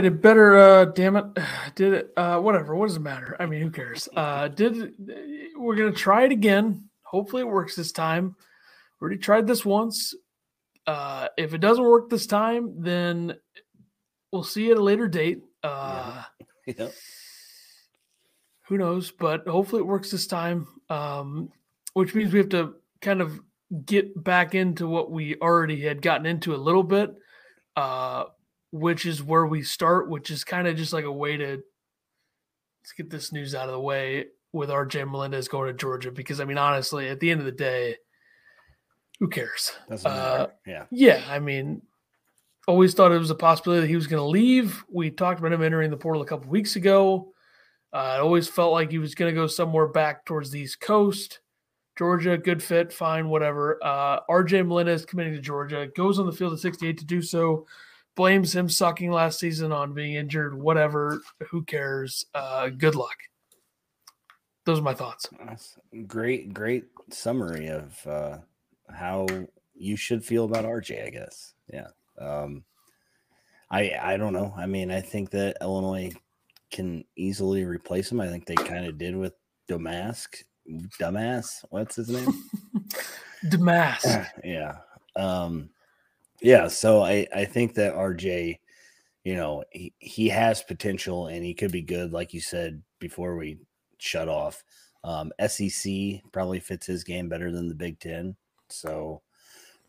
Right, it better. Uh, damn it, did it? Uh, whatever. What does it matter? I mean, who cares? Uh, did we're gonna try it again. Hopefully, it works this time. We already tried this once. Uh, if it doesn't work this time, then we'll see at a later date. Uh, Yeah. who knows? But hopefully, it works this time. Um, which means we have to kind of get back into what we already had gotten into a little bit. Uh, which is where we start, which is kind of just like a way to let's get this news out of the way with RJ Melendez going to Georgia. Because I mean, honestly, at the end of the day, who cares? Uh. Yeah. Yeah, I mean, always thought it was a possibility that he was going to leave. We talked about him entering the portal a couple weeks ago. Uh, I always felt like he was going to go somewhere back towards the East Coast. Georgia, good fit, fine, whatever. Uh, RJ Melendez committing to Georgia goes on the field at 68 to do so. Blames him sucking last season on being injured, whatever. Who cares? Uh, good luck. Those are my thoughts. Great, great summary of uh, how you should feel about RJ. I guess. Yeah. Um, I I don't know. I mean, I think that Illinois can easily replace him. I think they kind of did with Domask. Dumbass. What's his name? Domask. yeah. Um, yeah. So I, I think that RJ, you know, he, he has potential and he could be good, like you said before we shut off. Um, SEC probably fits his game better than the Big Ten. So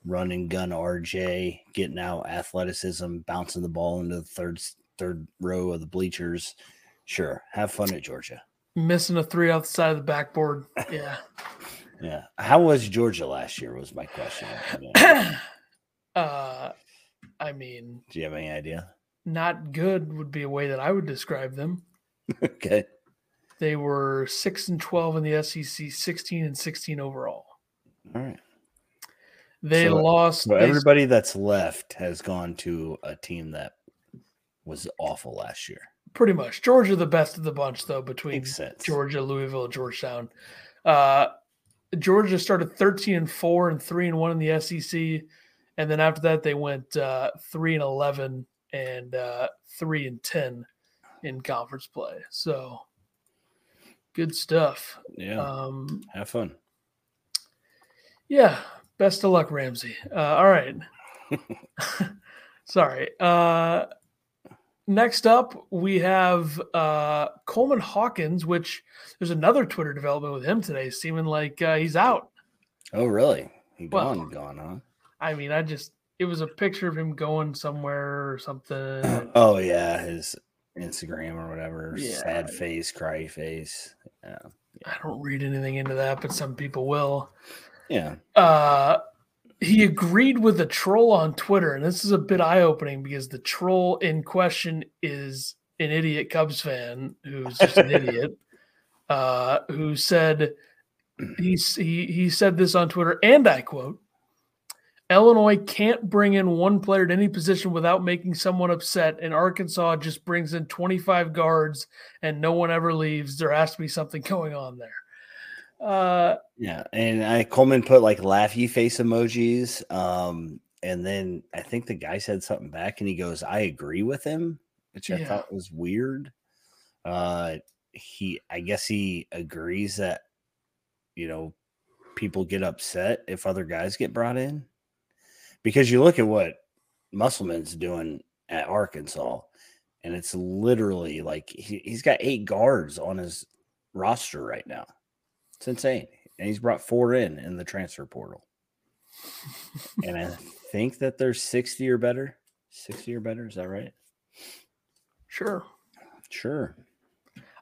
run and gun RJ, getting out athleticism, bouncing the ball into the third third row of the bleachers. Sure, have fun at Georgia. Missing a three off the side of the backboard. Yeah. Yeah. How was Georgia last year? Was my question. I mean, uh, I mean, Do you have any idea? not good would be a way that I would describe them. okay. They were six and twelve in the SEC, sixteen and sixteen overall. All right. They So- lost. So they- everybody that's left has gone to a team that was awful last year. pretty much Georgia, the best of the bunch, though, between Georgia, Louisville, Georgetown. Uh, Georgia started thirteen and four and three and one in the SEC, and then after that they went uh, three and eleven and uh, three and ten in conference play. So good stuff. Yeah. Um, have fun. Yeah, best of luck, Ramsey. Uh, all right. Sorry. Uh, next up, we have uh, Coleman Hawkins, which there's another Twitter development with him today, seeming like uh, he's out. Oh, really? He Well- gone, gone, huh? I mean, I just, it was a picture of him going somewhere or something. Oh yeah, his Instagram or whatever. Yeah. Sad face, cry face. Yeah. I don't read anything into that, but some people will. Yeah. uh he agreed with a troll on Twitter, and this is a bit eye opening because the troll in question is an idiot Cubs fan who's just an idiot. Uh, who said he's he he said this on Twitter, and I quote: Illinois can't bring in one player at any position without making someone upset, and Arkansas just brings in 25 guards and no one ever leaves. There has to be something going on there. Uh, Yeah. And I Coleman put like laughy face emojis. Um, and then I think the guy said something back and he goes, I agree with him, which I thought was weird. Uh he I guess he agrees that you know people get upset if other guys get brought in. Because you look at what Musselman's doing at Arkansas, and it's literally like he, he's got eight guards on his roster right now. It's insane. And he's brought four in in the transfer portal. and I think that they're 60 or better. 60 or better. Is that right? sure. Sure.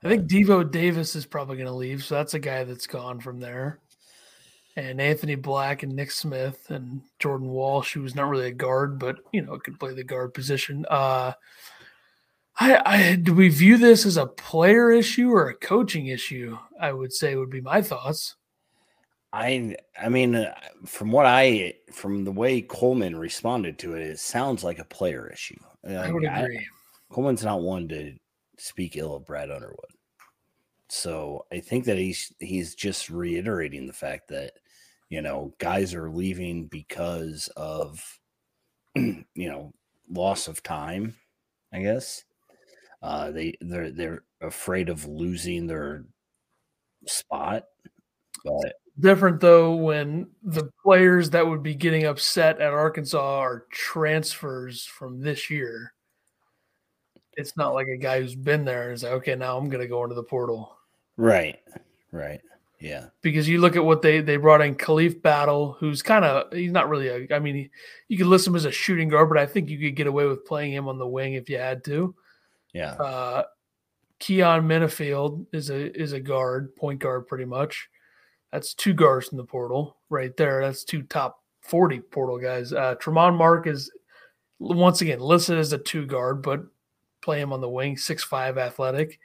I think uh, Devo Davis is probably going to leave, so that's a guy that's gone from there. And Anthony Black and Nick Smith and Jordan Walsh, who's not really a guard, but you know could play the guard position. Uh, I, I do we view this as a player issue or a coaching issue? I would say would be my thoughts. I I mean, uh, from what I from the way Coleman responded to it, it sounds like a player issue. I would agree. Coleman's not one to speak ill of Brad Underwood. So I think that he's he's just reiterating the fact that you know guys are leaving because of you know loss of time I guess. Uh, they they're they're afraid of losing their spot, but Different though when the players that would be getting upset at Arkansas are transfers from this year. It's not like a guy who's been there is like, okay, now I'm going to go into the portal. Right, right, yeah, because you look at what they they brought in Khalif Battle, who's kind of he's not really a. I mean, he, you could list him as a shooting guard, but I think you could get away with playing him on the wing if you had to. yeah, Uh, Keyon Menifield is a is a guard, point guard, pretty much. That's two guards in the portal right there. That's two top forty portal guys. Uh, Tramon Mark is once again listed as a two guard, but play him on the wing, six five athletic.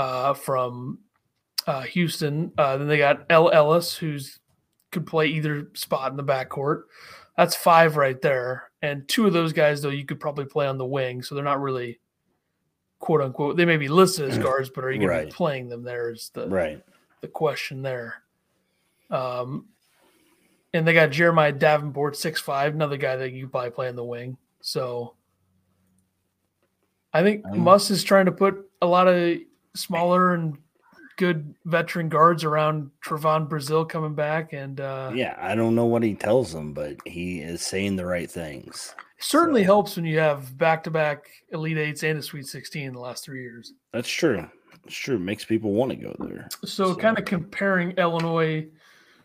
Uh, from uh, Houston. Uh, then they got El Ellis, who's could play either spot in the backcourt. That's five right there. And two of those guys, though, you could probably play on the wing. So they're not really quote unquote. They may be listed as guards, but are you going to be playing them? There is the right, the question there. Um, and they got Jeremiah Davenport, six five, another guy that you probably play on the wing. So I think Um, Muss is trying to put a lot of smaller and good veteran guards around Trevon Brazile coming back, and uh, yeah. I don't know what he tells them, but he is saying the right things. certainly So- helps when you have back to back Elite Eights and a Sweet Sixteen in the last three years. That's true. It's true. Makes people want to go there. So, So- kind of comparing Illinois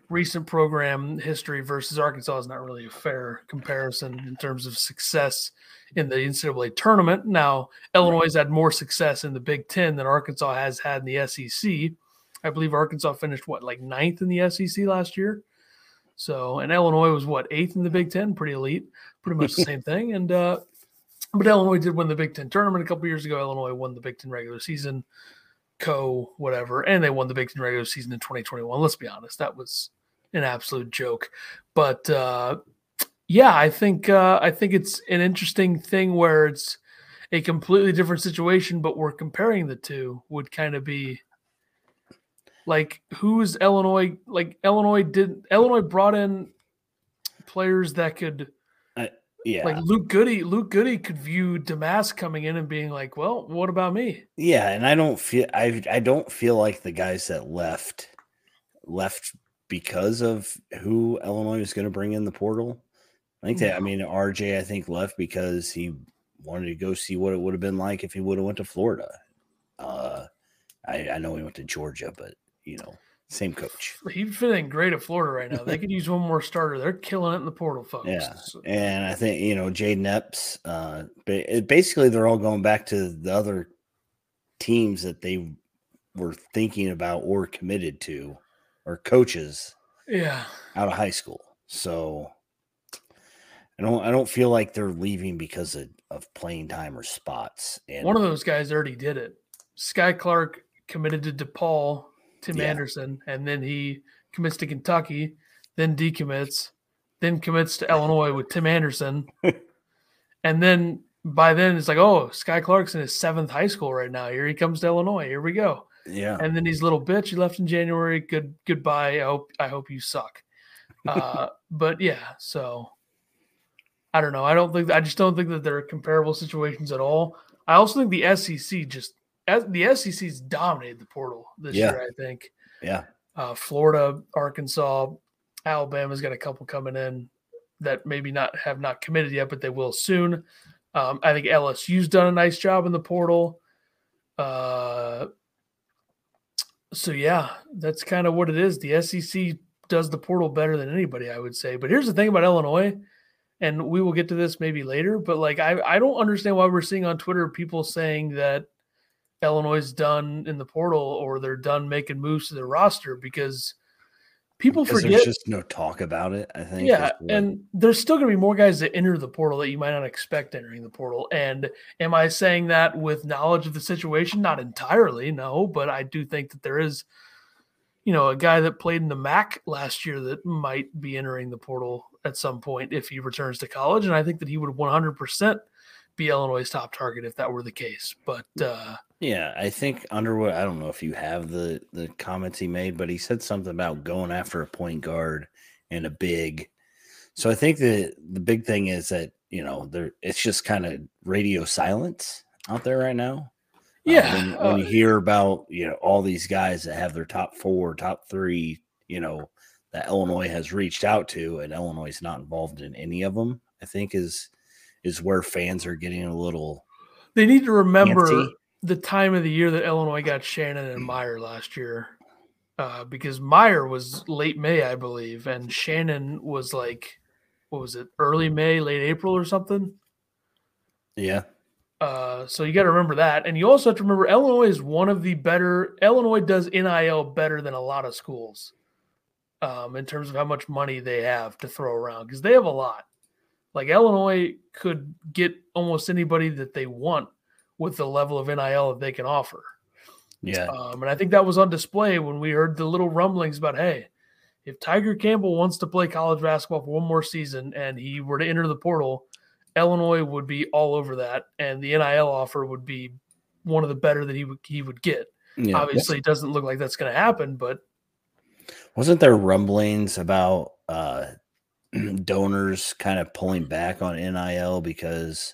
recent program history versus Arkansas is not really a fair comparison in terms of success in the NCAA tournament. Now, Illinois has had more success in the Big Ten than Arkansas has had in the SEC. I believe Arkansas finished what, like ninth in the SEC last year. So, and Illinois was what eighth in the Big Ten, pretty elite, pretty much the same thing. And uh, but Illinois did win the Big Ten tournament a couple years ago. Illinois won the Big Ten regular season co whatever and they won the big ten regular season in 2021 let's be honest that was an absolute joke but uh yeah i think uh i think it's an interesting thing where it's a completely different situation but we're comparing the two would kind of be like who's illinois like illinois did illinois brought in players that could Yeah. like luke goody luke goody could view domask coming in and being like well what about me Yeah, and I don't feel I I don't feel like the guys that left left because of who Illinois was going to bring in the portal. I think that I mean RJ I think left because he wanted to go see what it would have been like if he would have went to Florida. Uh I I know he went to Georgia, but you know, same coach. He'd fit in great at Florida right now. They could use one more starter. They're killing it in the portal, folks. Yeah. And I think you know Jayden Epps. Uh, basically, they're all going back to the other teams that they were thinking about or committed to, or coaches yeah. out of high school. So I don't. I don't feel like they're leaving because of, of playing time or spots. And One of those guys already did it. Skyy Clark committed to DePaul, Tim Yeah. Anderson, and then he commits to Kentucky, then decommits, then commits to Illinois with Tim Anderson. and then by then it's like, oh, Skyy Clark's in his seventh high school right now. Here he comes to Illinois. Here we go. yeah, and then he's little bitch. He left in January. Good goodbye. I hope I hope you suck. Uh, but yeah, so I don't know. I don't think I just don't think that they're comparable situations at all. I also think the SEC just as the SEC's dominated the portal this Yeah. year. I think yeah, uh, Florida, Arkansas, Alabama's got a couple coming in that maybe not have not committed yet, but they will soon. Um, I think LSU's done a nice job in the portal. Uh, so yeah, that's kind of what it is. The SEC does the portal better than anybody, I would say. But here's the thing about Illinois, and we will get to this maybe later. But like, I I don't understand why we're seeing on Twitter people saying that Illinois is done in the portal or they're done making moves to their roster because people because forget. there's just no talk about it. I think. Yeah, and there's still going to be more guys that enter the portal that you might not expect entering the portal. And am I saying that with knowledge of the situation? Not entirely, no, but I do think that there is, you know, a guy that played in the MAC last year that might be entering the portal at some point if he returns to college, and I think that he would 100% be Illinois' top target if that were the case. But uh, Yeah, I think Underwood. I don't know if you have the the comments he made, but he said something about going after a point guard and a big. So I think the the big thing is that you know, there it's just kind of radio silence out there right now. Yeah, Uh, when, when you uh, hear about you know all these guys that have their top four, top three, you know, that Illinois has reached out to, and Illinois is not involved in any of them. I think is is where fans are getting a little they need to remember antsy. the time of the year that Illinois got Shannon and Mayer last year, uh, because Mayer was late May, I believe, and Shannon was like, what was it, early May, late April, or something. Yeah, Uh, so you got to remember that, and you also have to remember Illinois is one of the better. Illinois does NIL better than a lot of schools, um, in terms of how much money they have to throw around because they have a lot. Like Illinois could get almost anybody that they want with the level of NIL that they can offer. yeah, Um, and I think that was on display when we heard the little rumblings about, hey, if Tiger Campbell wants to play college basketball for one more season and he were to enter the portal, Illinois would be all over that, and the NIL offer would be one of the better that he would he would get. yeah. Obviously, it doesn't look like that's going to happen, but Wasn't there rumblings about uh, donors kind of pulling back on NIL because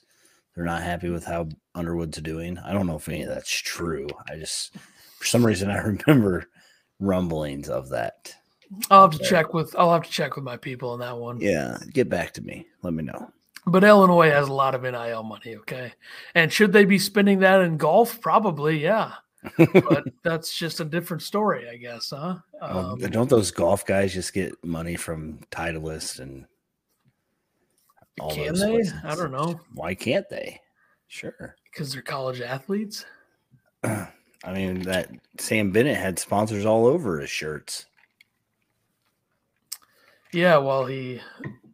they're not happy with how Underwood's doing? I don't know if any of that's true. I just, for some reason, I remember rumblings of that. I'll have to check with I'll have to check with my people on that one. Yeah, get back to me. Let me know. But Illinois has a lot of NIL money, okay? And should they be spending that in golf? Probably, yeah. But that's just a different story, I guess, huh? Um, don't those golf guys just get money from Titleist and all can those they? places? I don't know Why can't they? Sure. because they're college athletes. I mean, that Sam Bennett had sponsors all over his shirts. Yeah, well, he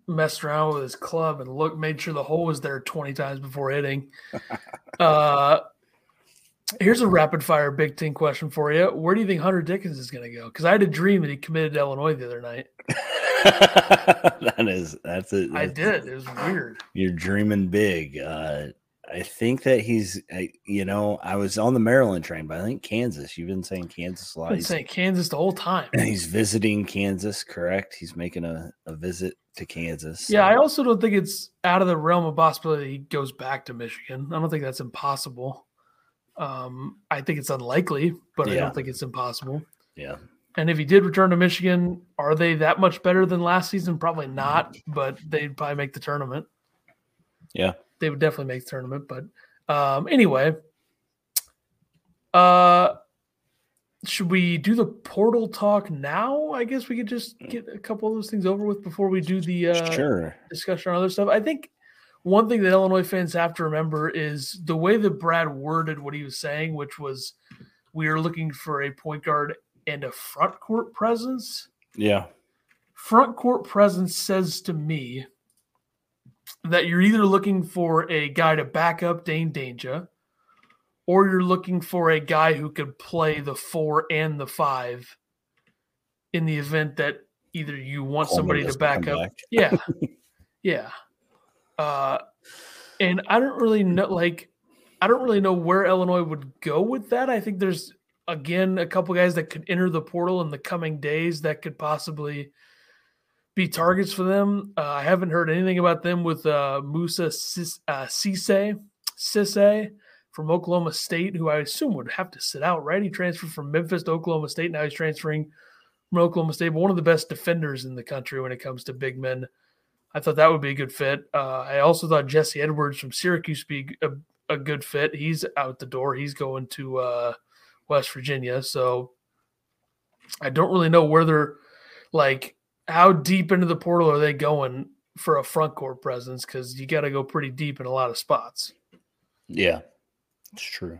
messed around with his club and looked, made sure the hole was there twenty times before hitting. uh, here's a rapid fire Big Ten question for you: Where do you think Hunter Dickens is going to go? Because I had a dream that he committed to Illinois the other night. that is that's it. I did. It was weird. You're dreaming big. Uh, I think that he's, I, you know, I was on the Maryland train, but I think Kansas. You've been saying Kansas a lot. I've been saying Kansas the whole time. he's visiting Kansas, correct? He's making a, a visit to Kansas. Yeah, so- I also don't think it's out of the realm of possibility he goes back to Michigan. I don't think that's impossible. Um, I think it's unlikely, but I don't think it's impossible. yeah. And if he did return to Michigan, are they that much better than last season? Probably not, but they'd probably make the tournament. Yeah. They would definitely make the tournament. But um, anyway, uh, should we do the portal talk now? I guess we could just get a couple of those things over with before we do the uh, sure. discussion on other stuff. I think one thing that Illinois fans have to remember is the way that Brad worded what he was saying, which was we are looking for a point guard and a front court presence. Yeah. Front court presence says to me that you're either looking for a guy to back up Dain Dainja, or you're looking for a guy who could play the four and the five in the event that either you want Coleman somebody to back up. back. Yeah. yeah. Uh and I don't really know like I don't really know where Illinois would go with that. I think there's again a couple guys that could enter the portal in the coming days that could possibly be targets for them. Uh, I haven't heard anything about them with uh, Musa Sis- uh, Cisse from Oklahoma State, who I assume would have to sit out, right? He transferred from Memphis to Oklahoma State. Now he's transferring from Oklahoma State, but one of the best defenders in the country when it comes to big men. I thought that would be a good fit. Uh, I also thought Jesse Edwards from Syracuse would be a, a good fit. He's out the door. He's going to uh, West Virginia. So I don't really know where they're like how deep into the portal are they going for a front court presence because you got to go pretty deep in a lot of spots. Yeah. It's true.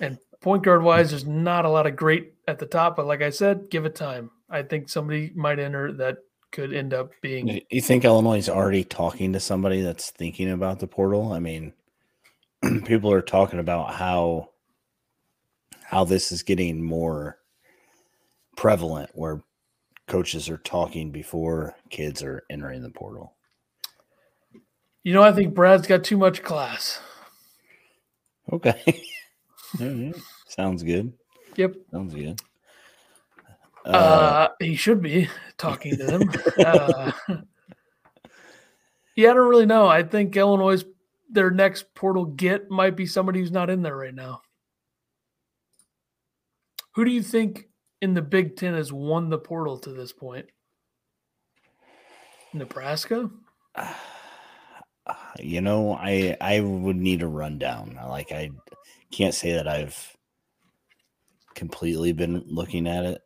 And point guard wise, there's not a lot of great at the top, but like I said, give it time. I think somebody might enter that could end up being. You think Illinois is already talking to somebody that's thinking about the portal? I mean, people are talking about how how this is getting more prevalent where coaches are talking before kids are entering the portal. You know, I think Brad's got too much class. Okay. Sounds good. Yep. Sounds good. Uh, Uh, he should be talking to them. uh, Yeah, I don't really know. I think Illinois' their next portal get might be somebody who's not in there right now. Who do you think in the Big Ten has won the portal to this point? Nebraska. You know, I I would need a rundown. Like I can't say that I've completely been looking at it.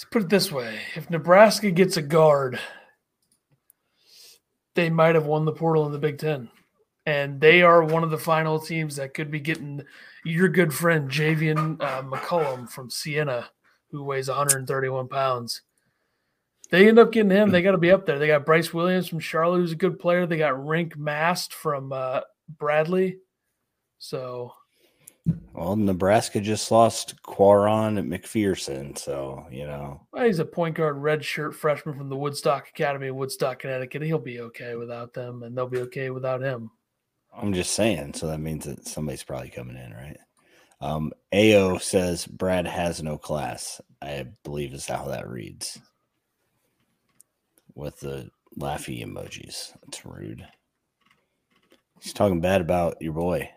Let's put it this way: if Nebraska gets a guard, they might have won the portal in the Big Ten, and they are one of the final teams that could be getting your good friend Javian uh, McCollum from Siena, who weighs 131 pounds. They end up getting him. They got to be up there. They got Brice Williams from Charlotte, who's a good player. They got Rienk Mast from uh, Bradley. So, well, Nebraska just lost Quaran at McPherson, so you know well, he's a point guard, red shirt freshman from the Woodstock Academy in Woodstock, Connecticut. He'll be okay without them, and they'll be okay without him. I'm just saying. So that means that somebody's probably coming in, right? Um, Ao says Brad has no class. I believe is how that reads with the laughy emojis. That's rude. He's talking bad about your boy.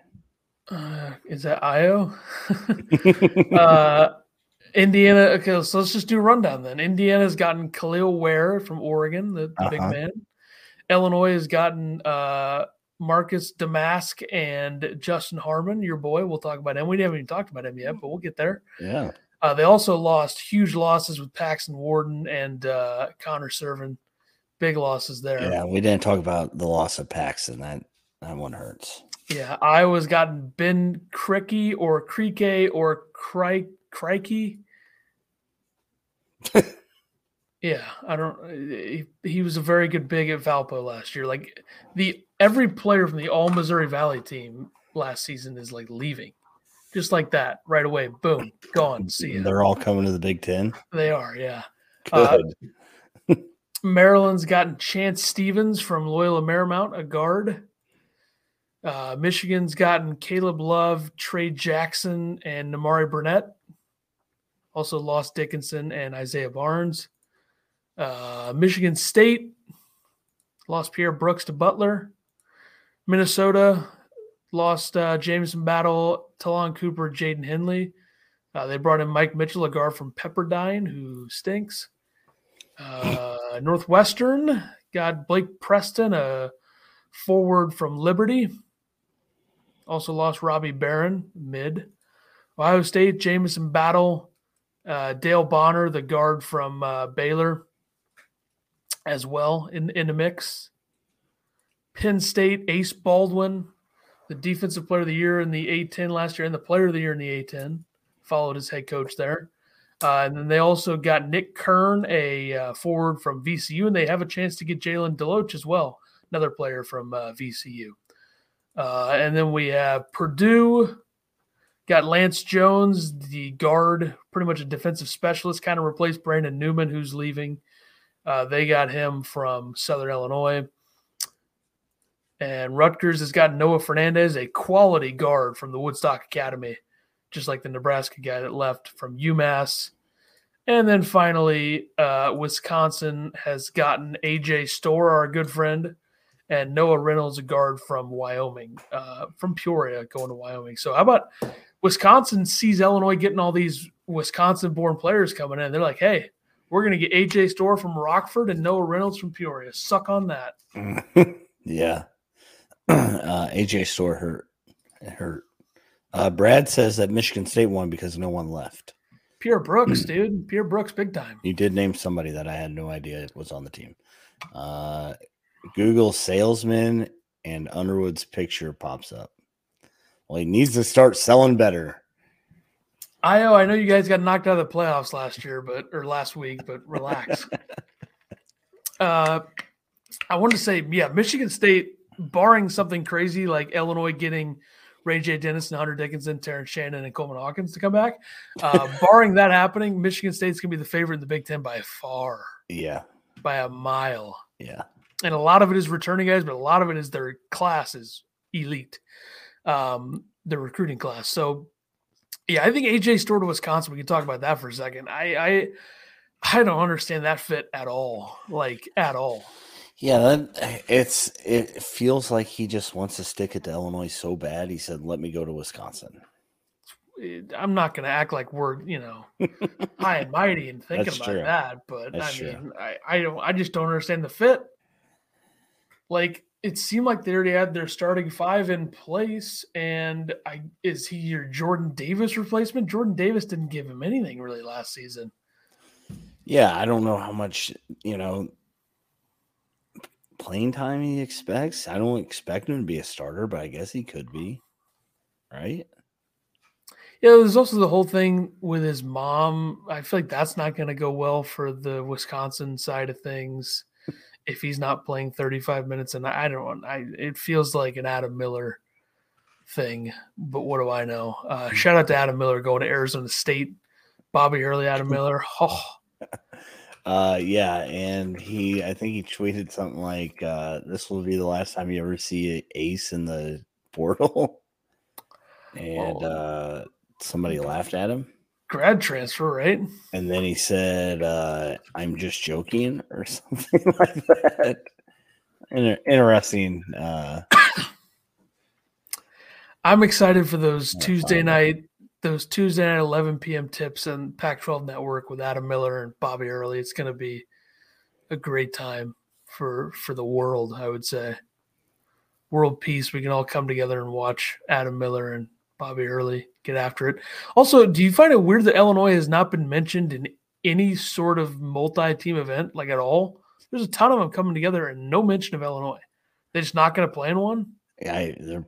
Uh, is that Io? uh, Indiana. Okay, so let's just do a rundown then. Indiana's gotten Kel'el Ware from Oregon, the, the uh-huh. big man. Illinois has gotten uh, Marcus Domask and Justin Harmon, your boy. We'll talk about him. We haven't even talked about him yet, but we'll get there. Yeah. Uh, they also lost huge losses with Paxton Warden and uh, Connor Serven big losses there. Yeah, we didn't talk about the loss of Paxton. That that one hurts. Yeah, Iowa's gotten Ben Cricky or Creeke or Cri- Crikey. yeah, I don't. He, he, was a very good big at Valpo last year. Like the every player from the All Missouri Valley team last season is like leaving, just like that right away. Boom, gone. See you. They're all coming to the Big Ten. They are. Yeah. Good. Uh, Maryland's gotten Chance Stephens from Loyola Marymount, a guard. Uh, Michigan's gotten Caleb Love, Tray Jackson, and Nimari Burnett. Also lost Dickinson and Isaiah Barnes. Uh, Michigan State lost Pierre Brooks to Butler. Minnesota lost uh, Jameson Battle, Ta'Lon Cooper, Jaden Henley. Uh, they brought in Mike Mitchell, a guard from Pepperdine, who stinks. Uh, Northwestern got Blake Preston, a forward from Liberty. Also lost Robbie Beran, mid. Ohio State, Jameson Battle, uh, Dale Bonner, the guard from uh, Baylor, as well in, in the mix. Penn State, Ace Baldwin, the defensive player of the year in the A10 last year and the player of the year in the A10, followed his head coach there. Uh, and then they also got Nick Kern, a uh, forward from VCU, and they have a chance to get Jalen Deloach as well, another player from uh, VCU. Uh, and then we have Purdue, got Lance Jones, the guard, pretty much a defensive specialist, kind of replaced Brandon Newman, who's leaving. Uh, they got him from Southern Illinois. And Rutgers has got Noah Fernandes, a quality guard from the Woodstock Academy just like the Nebraska guy that left from UMass. And then finally, uh, Wisconsin has gotten AJ Storr, our good friend, and Noah Reynolds, a guard from Wyoming, uh, from Peoria, going to Wyoming. So, how about Wisconsin sees Illinois getting all these Wisconsin born players coming in? They're like, hey, we're going to get AJ Storr from Rockford and Noah Reynolds from Peoria. Suck on that. yeah. Uh, AJ Storr hurt. hurt. Uh, Brad says that Michigan State won because no one left. Pierre Brooks, dude. Pierre Brooks, big time. You did name somebody that I had no idea was on the team. Uh, Google salesman and Underwood's picture pops up. Well, he needs to start selling better. I know, I know you guys got knocked out of the playoffs last year, but or last week, but relax. uh, I wanted to say, yeah, Michigan State, barring something crazy like Illinois getting – Ray J. Dennis and Hunter Dickinson, Terrence Shannon, and Coleman Hawkins to come back. Uh, barring that happening, Michigan State's going to be the favorite in the Big Ten by far. Yeah. By a mile. Yeah. And a lot of it is returning guys, but a lot of it is their class is elite, um, their recruiting class. So, yeah, I think AJ Storr to Wisconsin. We can talk about that for a second. I, I, I don't understand that fit at all, like at all Yeah, that, it's it feels like he just wants to stick it to Illinois so bad. He said, "Let me go to Wisconsin." I'm not going to act like we're you know high and mighty and thinking That's about true. that, but That's I true. mean, I I don't I just don't understand the fit. Like it seemed like they already had their starting five in place, and I is he your Jordan Davis replacement? Jordan Davis didn't give him anything really last season. Yeah, I don't know how much you know playing time he expects. I don't expect him to be a starter, but I guess he could be. Right? Yeah, there's also the whole thing with his mom. I feel like that's not going to go well for the Wisconsin side of things if he's not playing 35 minutes. And I don't. I it feels like an Adam Miller thing, but what do I know? Uh, shout out to Adam Miller going to Arizona State. Bobby Hurley, Adam Miller. Oh, Uh yeah, and he I think he tweeted something like uh this will be the last time you ever see ace in the portal. And uh somebody laughed at him. Grad transfer, right? And then he said, uh, I'm just joking or something like that. Inter- interesting. Uh, I'm excited for those Tuesday fine. night, those Tuesday night 11 p.m. tips and Pac-12 Network with Adam Miller and Bobby Hurley. It's going to be a great time for for the world. I would say, world peace. We can all come together and watch Adam Miller and Bobby Hurley get after it. Also, do you find it weird that Illinois has not been mentioned in any sort of multi-team event, like at all? There's a ton of them coming together and no mention of Illinois. They're just not going to play in one. I, they're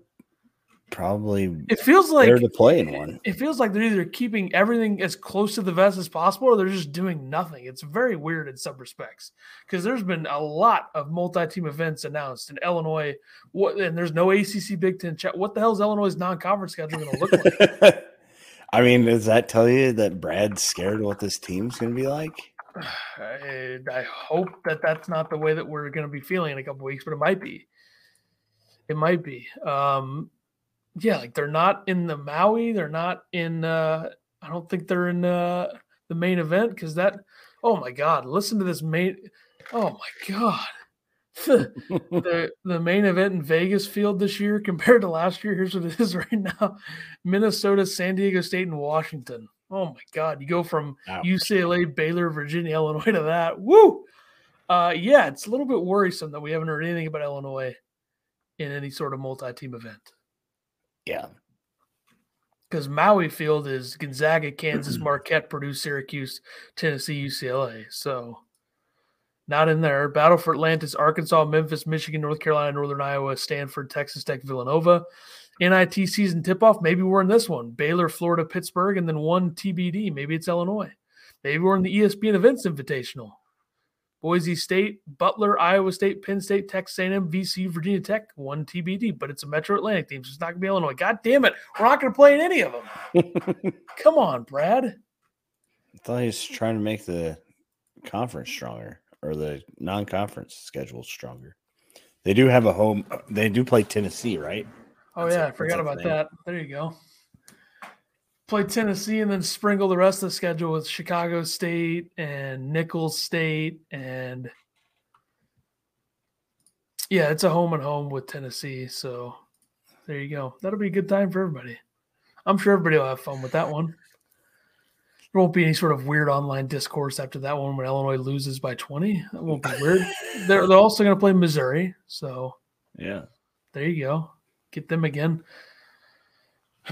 probably It feels like there to play in one. it feels like they're either keeping everything as close to the vest as possible or they're just doing nothing. It's very weird in some respects because there's been a lot of multi-team events announced in Illinois. What and there's no ACC Big Ten. Chat. What the hell is Illinois' non-conference schedule going to look like? I mean, does that tell you that Brad's scared of what this team's going to be like? I, I hope that that's not the way that we're going to be feeling in a couple weeks, but it might be. It might be. Um, yeah, like they're not in the Maui. They're not in. Uh, I don't think they're in uh, the main event because that. Oh my God! Listen to this main. Oh my God! the the main event in Vegas field this year compared to last year. Here's what it is right now: Minnesota, San Diego State, and Washington. Oh my God! You go from Ouch. UCLA, Baylor, Virginia, Illinois to that. Woo! Uh, yeah, it's a little bit worrisome that we haven't heard anything about Illinois in any sort of multi-team event Yeah. because Maui Field is Gonzaga, Kansas, Marquette, Purdue, Syracuse, Tennessee, UCLA. So not in there. Battle for Atlantis, Arkansas, Memphis, Michigan, North Carolina, Northern Iowa, Stanford, Texas Tech, Villanova. NIT season tip off. Maybe we're in this one. Baylor, Florida, Pittsburgh, and then one TBD. Maybe it's Illinois. Maybe we're in the ESPN Events Invitational. Boise State, Butler, Iowa State, Penn State, Texas A&M, VCU, Virginia Tech, one TBD, but it's a Metro Atlantic team, so it's not going to be Illinois. God damn it, we're not going to play in any of them. Come on, Brad. I thought he was trying to make the conference stronger or the non-conference schedule stronger. They do have a home. They do play Tennessee, right? Oh That's yeah, a- I forgot about thing. that. There you go. Play Tennessee and then sprinkle the rest of the schedule with Chicago State and Nicholls State and yeah, it's a home and home with Tennessee. So there you go. That'll be a good time for everybody. I'm sure everybody will have fun with that one. There won't be any sort of weird online discourse after that one when Illinois loses by 20. That won't be weird. they're, they're also going to play Missouri. So Yeah. there you go. Get them again.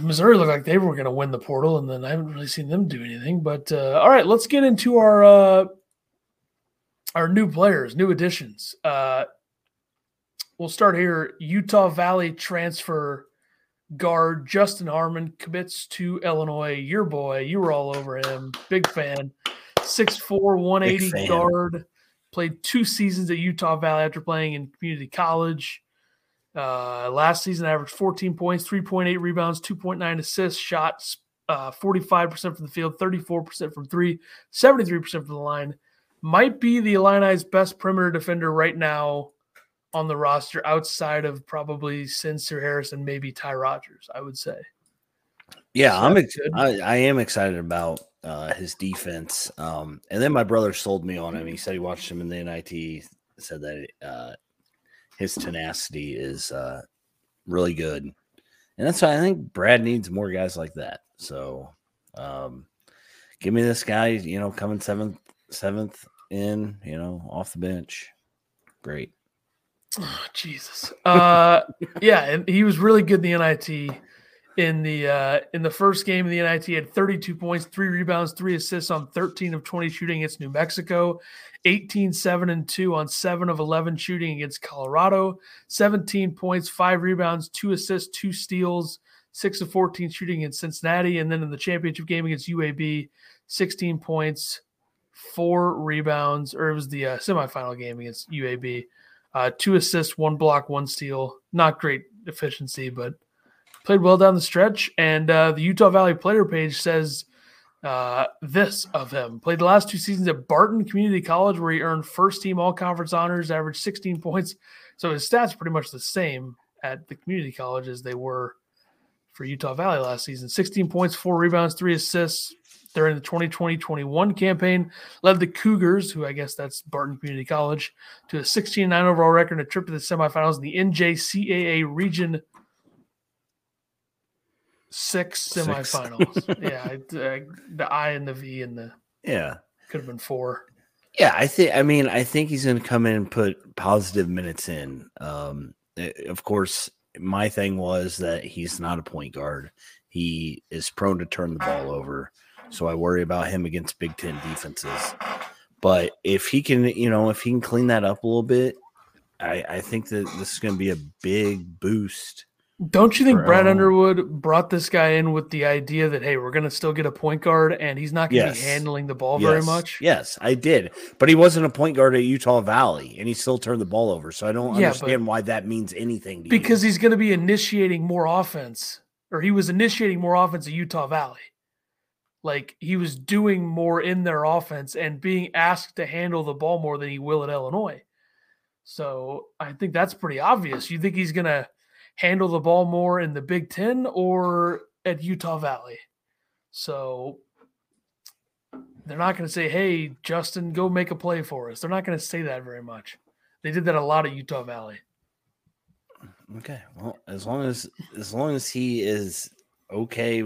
Missouri looked like they were going to win the portal, and then I haven't really seen them do anything. But uh, all right, let's get into our uh, our new players, new additions. Uh, we'll start here. Utah Valley transfer guard Justin Harmon commits to Illinois. Your boy, you were all over him. Big fan. 6'4", 180 fan. guard. Played two seasons at Utah Valley after playing in community college. Uh, last season, averaged 14 points, 3.8 rebounds, 2.9 assists, shots uh, 45% from the field, 34% from three, 73% from the line. Might be the Illini's best perimeter defender right now on the roster outside of probably Sencire Harris and maybe Ty Rogers, I would say. Yeah, So I'm. Ex- I, I am excited about uh, his defense. Um, and then my brother sold me on him. He said he watched him in the NIT said that uh, his tenacity is uh, really good, and that's why I think Brad needs more guys like that. So, um, give me this guy, you know, coming seventh, seventh in, you know, off the bench. Great. Oh, Jesus. Uh, yeah, and he was really good in the NIT. In the uh, in the first game of the NIT, he had 32 points, three rebounds, three assists on 13 of 20 shooting against New Mexico, 18, 7 and 2 on 7 of 11 shooting against Colorado, 17 points, five rebounds, two assists, two steals, six of 14 shooting in Cincinnati. And then in the championship game against UAB, 16 points, four rebounds, or it was the uh, semifinal game against UAB. Uh, two assists, one block, one steal. Not great efficiency, but played well down the stretch. And uh, the Utah Valley player page says uh, this of him played the last two seasons at Barton Community College, where he earned first team all conference honors, averaged 16 points. So his stats pretty much the same at the community college as they were for Utah Valley last season 16 points, four rebounds, three assists, during the 2020-21 campaign, led the Cougars, who I guess that's Barton Community College, to a 16-9 overall record and a trip to the semifinals in the NJCAA Region Six semifinals. Six. yeah, uh, the I and the V and the yeah could have been four. Yeah, I think. I mean, I think he's going to come in and put positive minutes in. Um, eh, of course, my thing was that he's not a point guard. He is prone to turn the ball over. So I worry about him against Big Ten defenses. But if he can, you know, if he can clean that up a little bit, I, I think that this is going to be a big boost. Don't you think Brad Underwood brought this guy in with the idea that hey, we're going to still get a point guard and he's not going to yes. be handling the ball yes. very much? Yes, I did. But he wasn't a point guard at Utah Valley and he still turned the ball over. So I don't yeah, understand why that means anything Because you. he's going to be initiating more offense or he was initiating more offense at Utah Valley. Like he was doing more in their offense and being asked to handle the ball more than he will at Illinois. So I think that's pretty obvious. You think he's going to handle the ball more in the Big Ten or at Utah Valley? So they're not going to say, hey, Justin, go make a play for us. They're not going to say that very much. They did that a lot at Utah Valley. Okay. Well, as long as as long as he is okay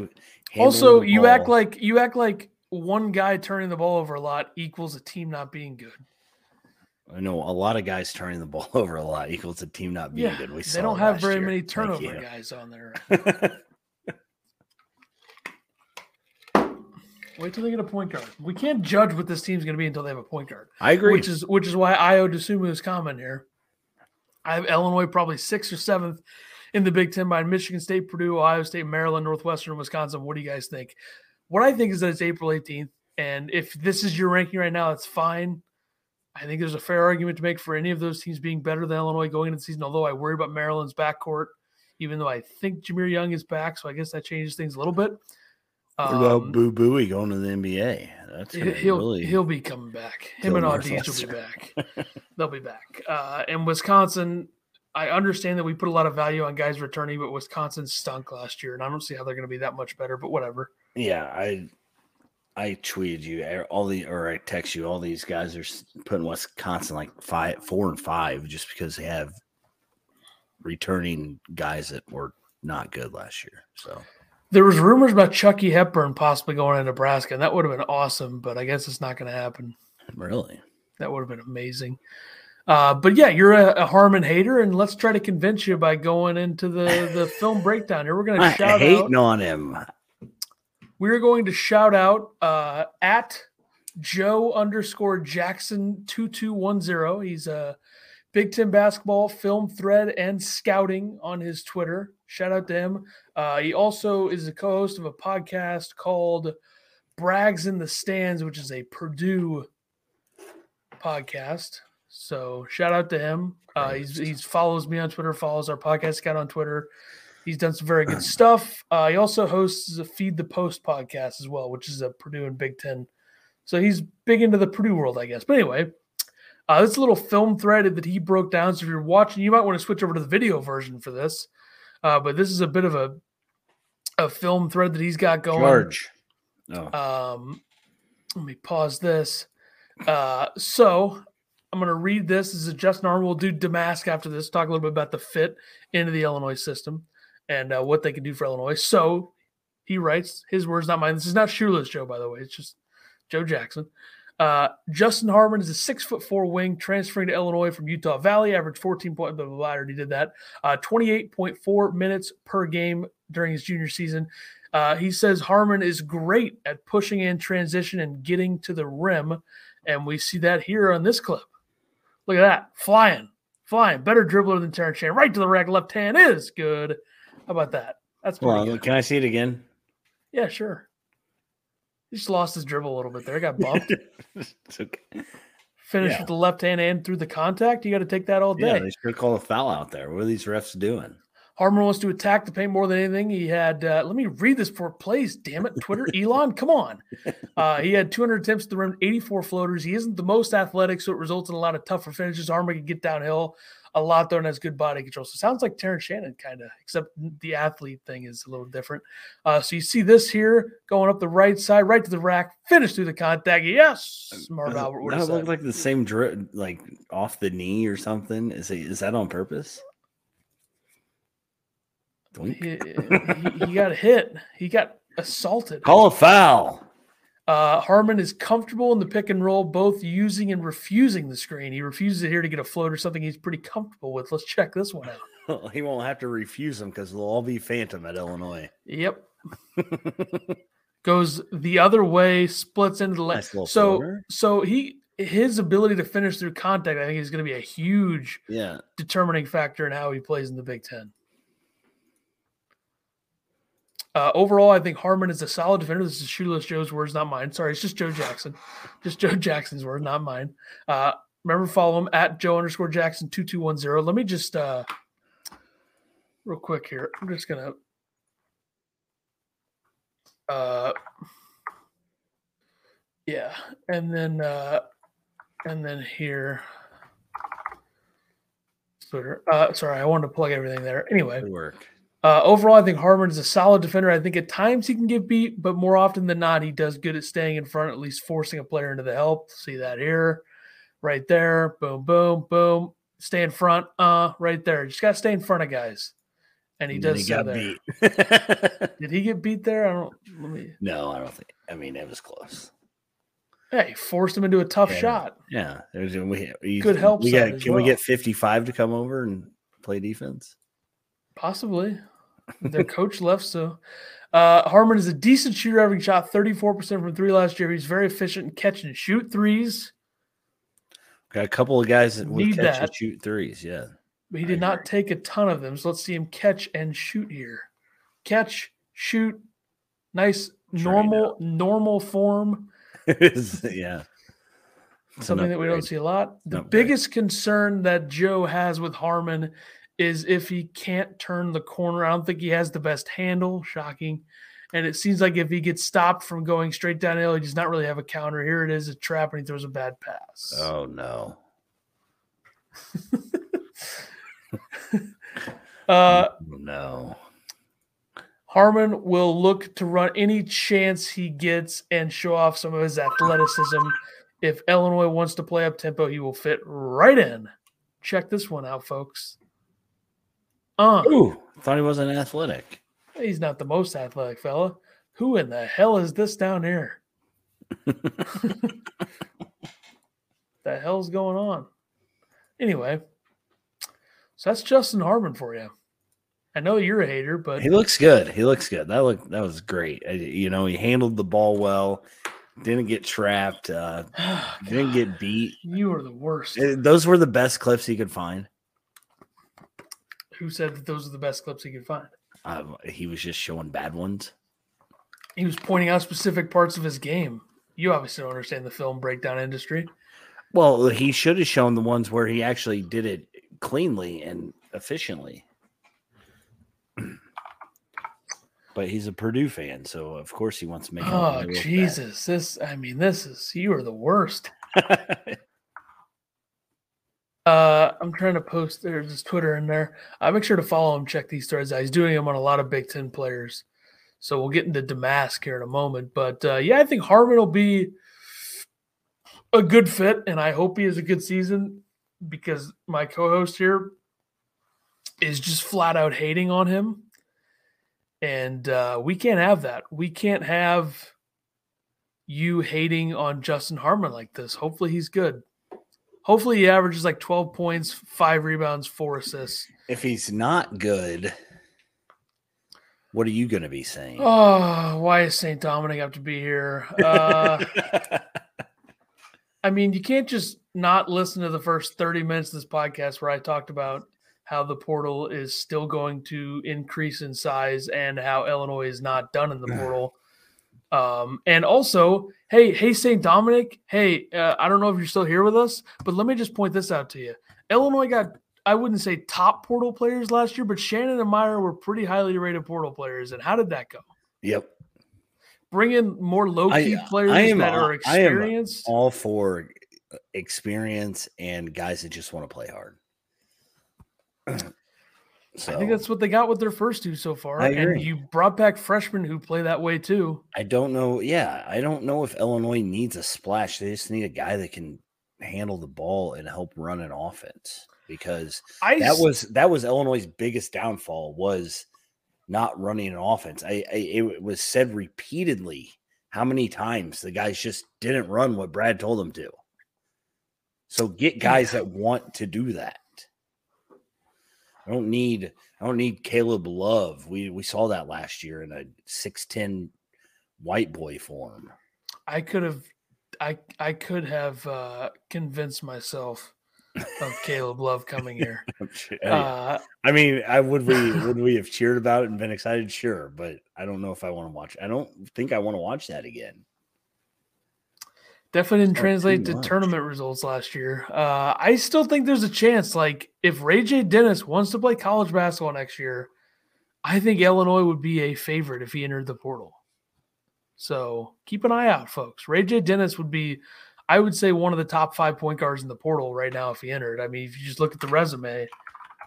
also, you act like you act like one guy turning the ball over a lot equals a team not being good. I know a lot of guys turning the ball over a lot equals a team not being yeah, good. We they don't have very year. many turnover guys on there. Wait till they get a point guard. We can't judge what this team's going to be until they have a point guard. I agree. Which is which is why Ayo Dosunmu's comment here. I have Illinois probably sixth or seventh in the Big Ten by Michigan State, Purdue, Ohio State, Maryland, Northwestern, Wisconsin. What do you guys think? What I think is that it's April 18th. And if this is your ranking right now, that's fine. I think there's a fair argument to make for any of those teams being better than Illinois going into the season, although I worry about Maryland's backcourt, even though I think Jahmir Young is back. So I guess that changes things a little bit. What about um, Boo Buie going to the NBA? That's he'll really he'll be coming back. Him and Audi's will be back. They'll be back. Uh, and Wisconsin, I understand that we put a lot of value on guys returning, but Wisconsin stunk last year, and I don't see how they're going to be that much better. But whatever. Yeah, I I tweeted you all the or I text you all these guys are putting Wisconsin like five, four and five just because they have returning guys that were not good last year. So there was rumors about Chucky Hepburn possibly going to Nebraska, and that would have been awesome, but I guess it's not going to happen. Really, that would have been amazing. Uh, but yeah, you're a, a, Harmon hater, and let's try to convince you by going into the the film breakdown here. We're going to shout hating out, on him. We're going to shout out uh, at Joe underscore Jackson two two one zero. He's a Big Ten basketball film thread and scouting on his Twitter. Shout out to him. Uh, he also is a co-host of a podcast called Brags in the Stands, which is a Purdue podcast. So shout out to him. Uh, he's he's follows me on Twitter, follows our podcast scout on Twitter. He's done some very good stuff. Uh, he also hosts a Feed the Post podcast as well, which is a Purdue and Big Ten. So he's big into the Purdue world, I guess. But anyway, uh, this little film thread that he broke down. So if you're watching, you might want to switch over to the video version for this. Uh, but this is a bit of a a film thread that he's got going. George. Oh. Um, let me pause this. Uh, so I'm going to read this. This is Justin Harmon. We'll do Domask after this. Talk a little bit about the fit into the Illinois system and uh, what they can do for Illinois. So he writes his words, not mine. This is not shoeless Joe, by the way. It's just Joe Jackson. Uh, Justin Harmon is a six foot four wing transferring to Illinois from Utah Valley, averaged 14 point, blah, blah, blah, I already did that. Uh, 28.4 minutes per game during his junior season. Uh, he says Harmon is great at pushing in transition and getting to the rim. And we see that here on this clip. Look at that. Flying, flying. Better dribbler than Terrence Shannon. Right to the rack. Left hand is good. How about that? That's pretty Well, good. can I see it again? Yeah, sure. He just lost his dribble a little bit there. Got bumped. it's okay. Finished Yeah. with the left hand and through the contact. You got to take that all day. Yeah, they should call a foul out there. What are these refs doing? Harmon wants to attack the paint more than anything. He had, uh, let me read this for plays, damn it. Twitter, Elon, come on. Uh, he had 200 attempts at the rim, 84 floaters. He isn't the most athletic, so it results in a lot of tougher finishes. Harmon can get downhill a lot, though, and has good body control. So it sounds like Terrence Shannon, kind of, except the athlete thing is a little different. Uh, so you see this here going up the right side, right to the rack, finish through the contact. Yes, Marv Does it Albert would not have look said. like the same drip, like off the knee or something. Is it, is that on purpose? He, he- he got hit. He got assaulted. Call a foul. Uh, Harmon is comfortable in the pick and roll, both using and refusing the screen. He refuses it here to get a float or something he's pretty comfortable with. Let's check this one out. he won't have to refuse them because they'll all be phantom at Illinois. Yep. Goes the other way, splits into the left. Nice so, so he his ability to finish through contact, I think, is going to be a huge Yeah. determining factor in how he plays in the Big Ten. Uh, overall, I think Harmon is a solid defender. This is Shoeless Joe's words, not mine. Sorry, it's just Joe Jackson. Just Joe Jackson's words, not mine. Uh, remember, follow him at Joe underscore Jackson 2210. Let me just, uh, real quick here. I'm just going to, uh, yeah. And then, uh, and then here, Twitter. Uh, sorry, I wanted to plug everything there. Anyway, work. Uh, overall, I think Harmon is a solid defender. I think at times he can get beat, but more often than not, he does good at staying in front, at least forcing a player into the help. See that here, right there. Boom, boom, boom. Stay in front. Uh, right there. Just got to stay in front of guys. And he And does so there. beat. Did he get beat there? I don't. Let me. no, I don't think. I mean, it was close. Hey, forced him into a tough Yeah. shot. Yeah, there's we, Good help We got, can we get 55 to come over and play defense? Possibly. Their coach left, so uh, Harmon is a decent shooter, having shot 34% from three last year. He's very efficient in catch and shoot threes. Got a couple of guys that would Need catch and that. shoot threes. Yeah, But he did not take a ton of them. So let's see him catch and shoot here. Catch, shoot, nice normal normal form. Yeah. It's Something that we don't see a lot. The biggest concern that Joe has with Harmon is if he can't turn the corner. I don't think he has the best handle. Shocking. And it seems like if he gets stopped from going straight downhill, he does not really have a counter. Here it is, a trap, and he throws a bad pass. Oh no. Uh, Oh, no. Harmon will look to run any chance he gets and show off some of his athleticism. If Illinois wants to play up tempo, he will fit right in. Check this one out, folks. Uh, Ooh, thought he wasn't athletic. he's not the most athletic fella. Who in the hell is this down here? the hell's going on? Anyway, so that's Justin Harmon for you. I know you're a hater, but He looks good. He looks good. That looked that was great. I- You know, he handled the ball well. Didn't get trapped. Uh, didn't get beat. you are the worst. Uh, Those were the best clips he could find. Who said that those are the best clips he could find? Um, he was just showing bad ones. He was pointing out specific parts of his game. You obviously don't understand the film breakdown industry. Well, he should have shown the ones where he actually did it cleanly and efficiently. But he's a Purdue fan, so of course he wants to make. Oh. Jesus! This, I mean, this is you are the worst. Uh, I'm trying to post there's his Twitter in there. I make sure to follow him, check these threads out. He's doing them on a lot of Big Ten players. So we'll get into Domask here in a moment. But uh, yeah, I think Harmon will be a good fit, and I hope he has a good season because my co-host here is just flat out hating on him, and uh, we can't have that. We can't have you hating on Justin Harmon like this. Hopefully, he's good. Hopefully, he averages like twelve points, five rebounds, four assists. If he's not good, what are you going to be saying? Oh, why is St. Dominic have to be here? Uh, I mean, you can't just not listen to the first 30 minutes of this podcast where I talked about how the portal is still going to increase in size and how Illinois is not done in the portal. Um, and also, hey, hey, St. Dominic, hey, uh, I don't know if you're still here with us, but let me just point this out to you. Illinois got, I wouldn't say top portal players last year, but Shannon and Mayer were pretty highly rated portal players. And how did that go? Yep. Bring in more low key players I am that are I am experienced. All for experience and guys that just want to play hard. so I think that's what they got with their first two so far. And you brought back freshmen who play that way too. I don't know. Yeah, I don't know if Illinois needs a splash. They just need a guy that can handle the ball and help run an offense because I that was that was Illinois' biggest downfall was not running an offense. I, I it was said repeatedly how many times the guys just didn't run what Brad told them to. So get guys that want to do that. I don't need I don't need Caleb Love. We we saw that last year in a 6'10 white boy form. I could have I I could have uh convinced myself of Caleb Love coming here. Uh I mean, I would we would we have cheered about it and been excited? Sure, but I don't know if I want to watch. I don't think I want to watch that again. Definitely didn't Oh, translate to much. tournament results last year. Uh I still think there's a chance like if Ray J Dennis wants to play college basketball next year, I think Illinois would be a favorite if he entered the portal. So keep an eye out, folks. Ray J. Dennis would be, I would say, one of the top five point guards in the portal right now if he entered. I mean, if you just look at the resume,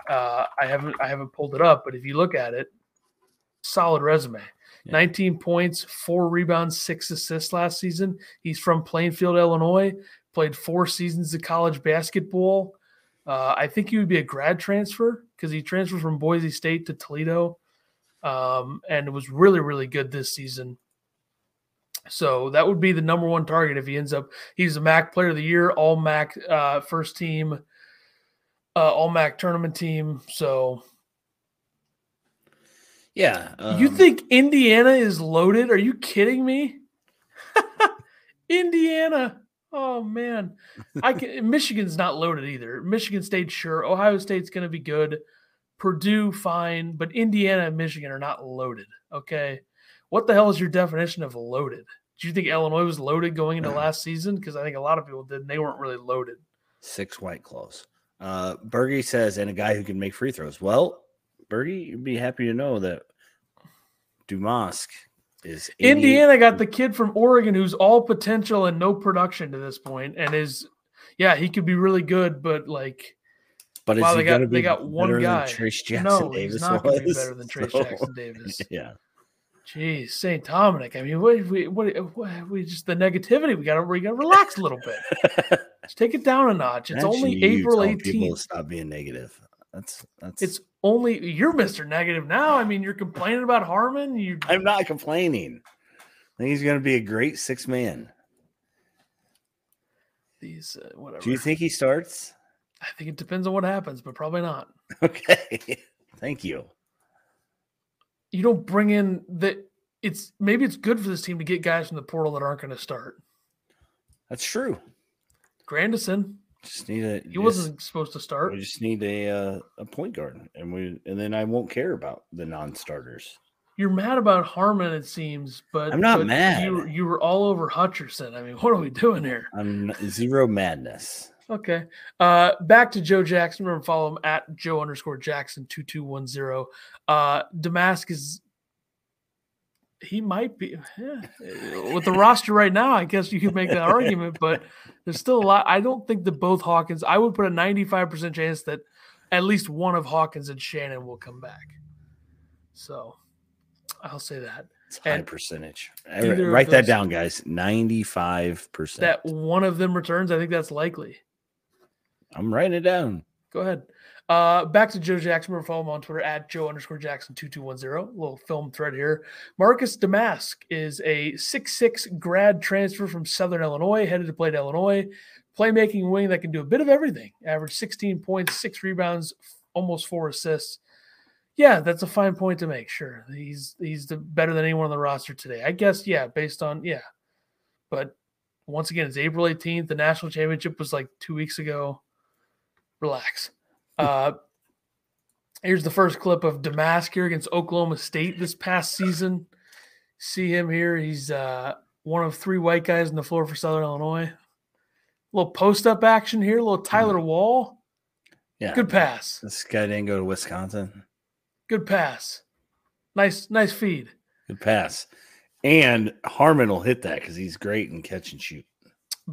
uh, I haven't I haven't pulled it up, but if you look at it, solid resume. Yeah. 19 points, four rebounds, six assists last season. He's from Plainfield, Illinois. Played four seasons of college basketball. Uh, I think he would be a grad transfer because he transferred from Boise State to Toledo, um, and it was really really good this season. So that would be the number one target if he ends up. He's a MAC Player of the Year, All MAC uh, first team, uh, All MAC tournament team. So Yeah, you um, think Indiana is loaded? Are you kidding me? Indiana. Oh man, I can, Michigan's not loaded either. Michigan State, sure. Ohio State's going to be good. Purdue, fine, but Indiana and Michigan are not loaded. Okay, what the hell is your definition of loaded? Do you think Illinois was loaded going into last season? Because I think a lot of people did. And they weren't really loaded. six white claws. Uh, Bergie says, and a guy who can make free throws. Well, Bergie, you'd be happy to know that Domask is Indiana got the kid from Oregon who's all potential and no production to this point, and is yeah, he could be really good, but like but wow, he they got- they got one guy. Trayce Jackson no, Davis he's not going to be better than Trayce So, Jackson Davis. Yeah, Jeez, St. Dominic. I mean, what, we, what, what, we just the negativity. We got to, we got to relax a little bit. Just take it down a notch. It's Imagine only April telling people to eighteenth. Stop being negative. That's that's. It's only you're Mister Negative now. I mean, you're complaining about Harmon. You, I'm not complaining. I think he's going to be a great six man. these uh, whatever. Do you think he starts? I think it depends on what happens, but probably not. Okay, thank you. you don't bring in that it's maybe it's good for this team to get guys from the portal that aren't going to start. That's true. Grandison, Just need a. he just- wasn't supposed to start. We just need a uh, a point guard, and we and then I won't care about the non-starters. You're mad about Harmon, it seems, but I'm not but mad. You you were all over Hutcherson. I mean, what are we doing here? I'm zero madness. Okay. Uh, back to Joe Jackson. Remember, follow him at Joe underscore Jackson two two one zero. Uh, Damascus. He might be yeah, uh, with the roster right now. I guess you could make that argument, but there's still a lot. I don't think that both Hawkins. I would put a 95 percent chance that at least one of Hawkins and Shannon will come back. So I'll say that. It's high And percentage. Write that down, guys. Ninety-five percent. that one of them returns. I think that's likely. I'm writing it down. Go ahead. Uh, back to Joe Jackson. Remember, follow him on Twitter at Joe underscore Jackson two two one zero. Little film thread here. Marcus Domask is a six six grad transfer from Southern Illinois, headed to play at Illinois. Playmaking wing that can do a bit of everything. Average sixteen points, six rebounds, almost four assists. Yeah, that's a fine point to make. Sure, he's he's the better than anyone on the roster today. I guess. Yeah, based on yeah, but once again, it's April eighteenth. The national championship was like two weeks ago. Relax. Uh, here's the first clip of Domask here against Oklahoma State this past season. See him here. He's uh, one of three white guys on the floor for Southern Illinois. little post up action here. little Tyler Wall. Yeah. Good pass. This guy didn't go to Wisconsin. Good pass. Nice, nice feed. Good pass. And Harmon will hit that because he's great in catch and shoot.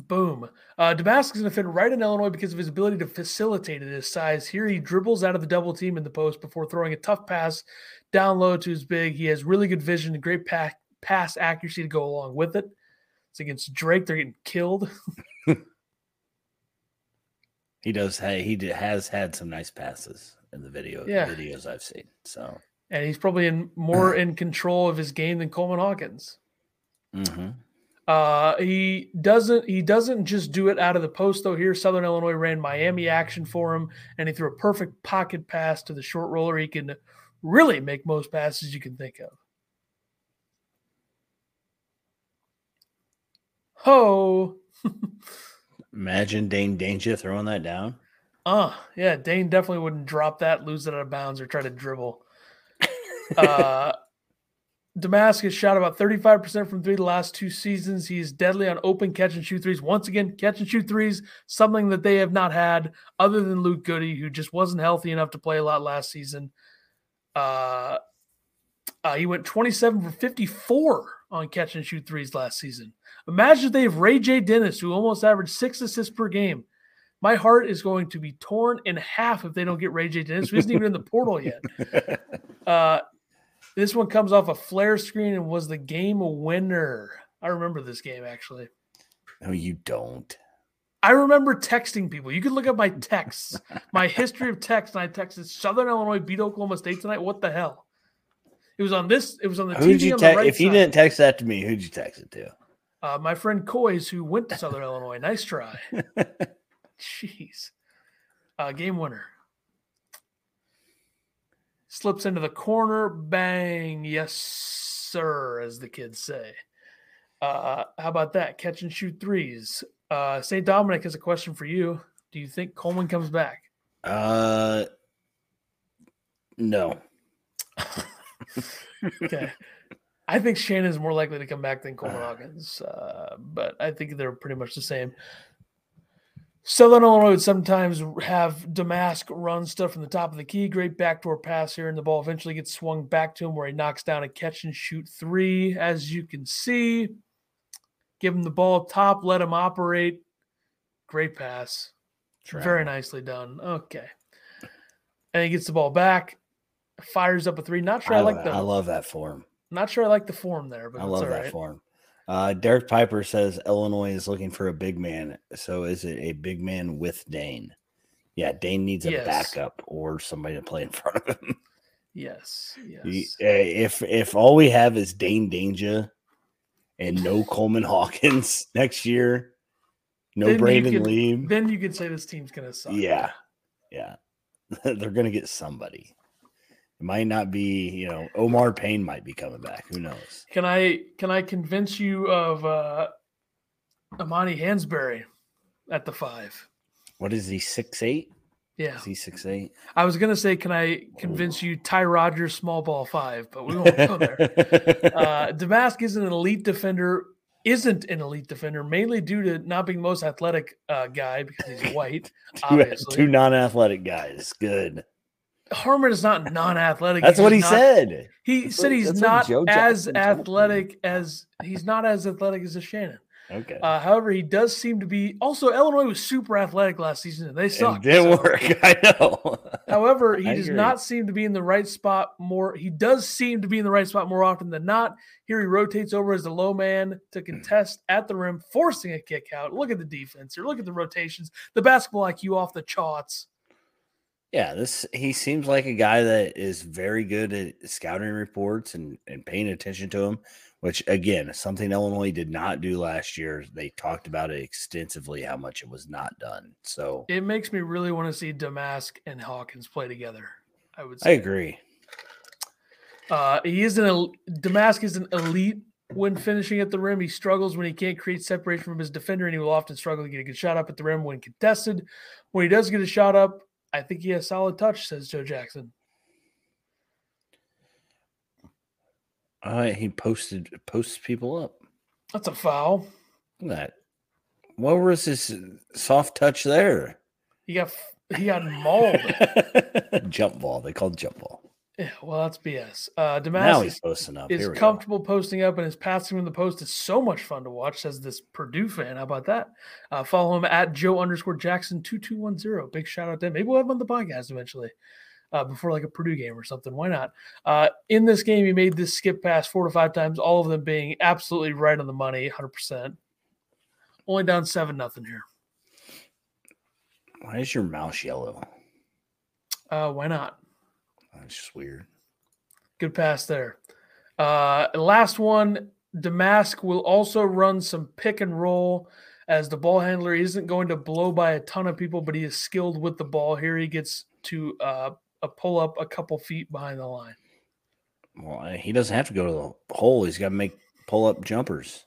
Boom. Uh, Domask is going to fit right in Illinois because of his ability to facilitate at his size. Here he dribbles out of the double team in the post before throwing a tough pass down low to his big. He has really good vision and great pa- pass accuracy to go along with it. It's against Drake. They're getting killed. He does. Hey, he d- has had some nice passes in the video Yeah. videos I've seen. So, And he's probably in more in control of his game than Coleman Hawkins. mhm. Uh, he doesn't he doesn't just do it out of the post though. Here, Southern Illinois ran Miami action for him, and he threw a perfect pocket pass to the short roller. He can really make most passes you can think of. Ho, imagine Dain Dainja throwing that down. uh, yeah, Dain definitely wouldn't drop that, lose it out of bounds, or try to dribble. Uh, Damascus shot about 35% from three the last two seasons. He's deadly on open catch and shoot threes. Once again, catch and shoot threes, something that they have not had other than Luke Goode, who just wasn't healthy enough to play a lot last season. Uh, uh, he went 27 for 54 on catch and shoot threes last season. Imagine if they have Ray J. Dennis, who almost averaged six assists per game. My heart is going to be torn in half if they don't get Ray J. Dennis, who isn't even in the portal yet. Uh, this one comes off a flare screen and was the game winner. I remember this game actually. no, you don't. I remember texting people. You can look up my texts, my history of text, and I texted Southern Illinois beat Oklahoma State tonight. What the hell? It was on this. It was on the Who'd TV you the right if you side. didn't text that to me, who'd you text it to? uh, my friend Coys, who went to Southern Illinois. Nice try. Jeez. Uh, game winner. Slips into the corner. Bang. Yes, sir, as the kids say. Uh, how about that? Catch and shoot threes. Uh, St. Dominic has a question for you. Do you think Coleman comes back? Uh, no. Okay. I think Shannon's more likely to come back than Coleman Hawkins, uh, but I think they're pretty much the same. Southern Illinois would sometimes have Domask run stuff from the top of the key. Great backdoor pass here, and the ball eventually gets swung back to him where he knocks down a catch and shoot three. As you can see, give him the ball top, let him operate. Great pass. Very nicely done. Okay. And he gets the ball back, fires up a three. Not sure I, I, like the I love that form. not sure I like the form there, but I love that right. form. Uh, Derek Piper says Illinois is looking for a big man. So is it a big man with Dain? Yeah, Dain needs a Yes. backup or somebody to play in front of him. Yes, yes. Uh, If if all we have is Dain Dainja and no Coleman Hawkins next year, no Then Brandon could- Lee, Then you could say this team's gonna suck. yeah, yeah, they're gonna get somebody. It might not be, you know, Omar Payne might be coming back. Who knows? Can I can I convince you of uh Amani Hansberry at the five? What is he? Six eight? Yeah. Is he six eight? I was gonna say, can I convince you Ty Rodgers small ball five, but we won't go there. Uh Domask is an elite defender, isn't an elite defender, mainly due to not being the most athletic uh guy because he's white. two, obviously. two non-athletic guys. Good. Harmon is not non-athletic. That's He's what he not- said. He That's said what- he's not as Jackson told me. athletic as he's not as athletic as a Shannon. Okay. Uh, however, he does seem to be. Also, Illinois was super athletic last season, they it didn't so work. I know. However, he I does agree. not seem to be in the right spot more. He does seem to be in the right spot more often than not. Here he rotates over as the low man to contest at the rim, forcing a kick out. Look at the defense here. Look at the rotations. The basketball IQ off the charts. Yeah, this he seems like a guy that is very good at scouting reports and, and paying attention to him, which again, something Illinois did not do last year. They talked about it extensively how much it was not done. So It makes me really want to see Domask and Hawkins play together. I would I say. agree. Uh, he is an Domask is an elite when finishing at the rim. He struggles when he can't create separation from his defender, and he will often struggle to get a good shot up at the rim when contested. When he does get a shot up, I think he has solid touch, says Joe Jackson. Uh, he posted posts people up. That's a foul. Look at that. What was his soft touch there? He got he got mauled. jump ball. They called jump ball. Yeah, well, that's BS. Uh, Now Domask he's posting up. is Here we go. comfortable posting up, and his passing from the post is so much fun to watch. Says this Purdue fan. How about that? Uh, follow him at Joe underscore Jackson two two one zero. Big shout out to him. Maybe we'll have him on the podcast eventually. Uh, before like a Purdue game or something. Why not? Uh, in this game, he made this skip pass four to five times, all of them being absolutely right on the money, 100%. Only down 7 nothing here. Why is your mouse yellow? Uh, why not? That's just weird. Good pass there. Uh, last one, Domask will also run some pick and roll as the ball handler isn't going to blow by a ton of people, but he is skilled with the ball. Here he gets to uh, a pull up a couple feet behind the line. Well, he doesn't have to go to the hole. He's got to make pull up jumpers.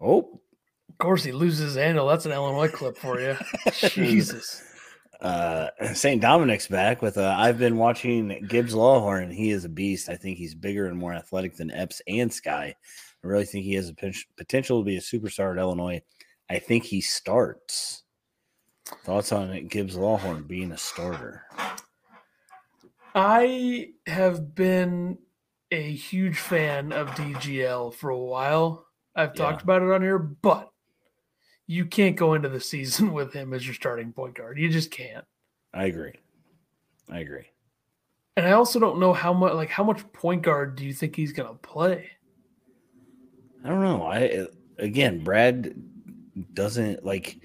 Oh, Of course, he loses his handle. That's an Illinois clip for you. Jesus. Uh, St. Dominic's back with. Uh, I've been watching Gibbs Lawhorn. He is a beast. I think he's bigger and more athletic than Epps and Skyy. I really think he has a potential to be a superstar at Illinois. I think he starts. Thoughts on Gibbs Lawhorn being a starter? I have been a huge fan of DGL for a while. I've talked Yeah. about it on here, but you can't go into the season with him as your starting point guard. You just can't. I agree. I agree. And I also don't know how much like how much point guard do you think he's going to play? I don't know. I again, Brad doesn't like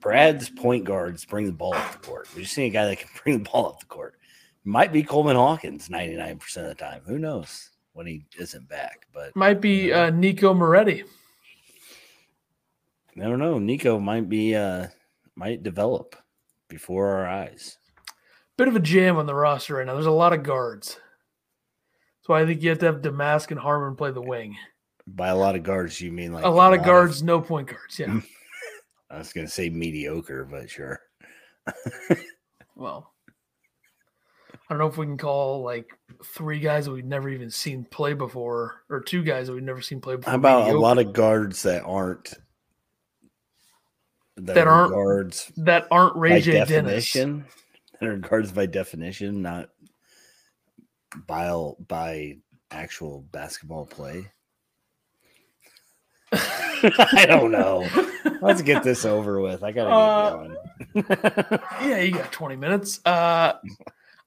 Brad's point guards bring the ball up the court. We just seen a guy that can bring the ball up the court. Might be Coleman Hawkins 99% of the time. Who knows when he isn't back? But Might be uh, Nico Moretti. I don't know. Nico might be uh might develop before our eyes. Bit of a jam on the roster right now. There's a lot of guards. So I think you have to have Damask and Harmon play the wing. By a lot of guards, you mean like a lot of guards, no point guards. Yeah. I was gonna say mediocre, but sure. Well, I don't know if we can call like three guys that we've never even seen play before, or two guys that we've never seen play before. How about a lot of guards that aren't that, That are aren't guards that aren't Ray J. Dennis? That are guards by definition, not by by actual basketball play. I don't know. Let's get this over with. I gotta Uh, get going. Yeah, you got 20 minutes. Uh,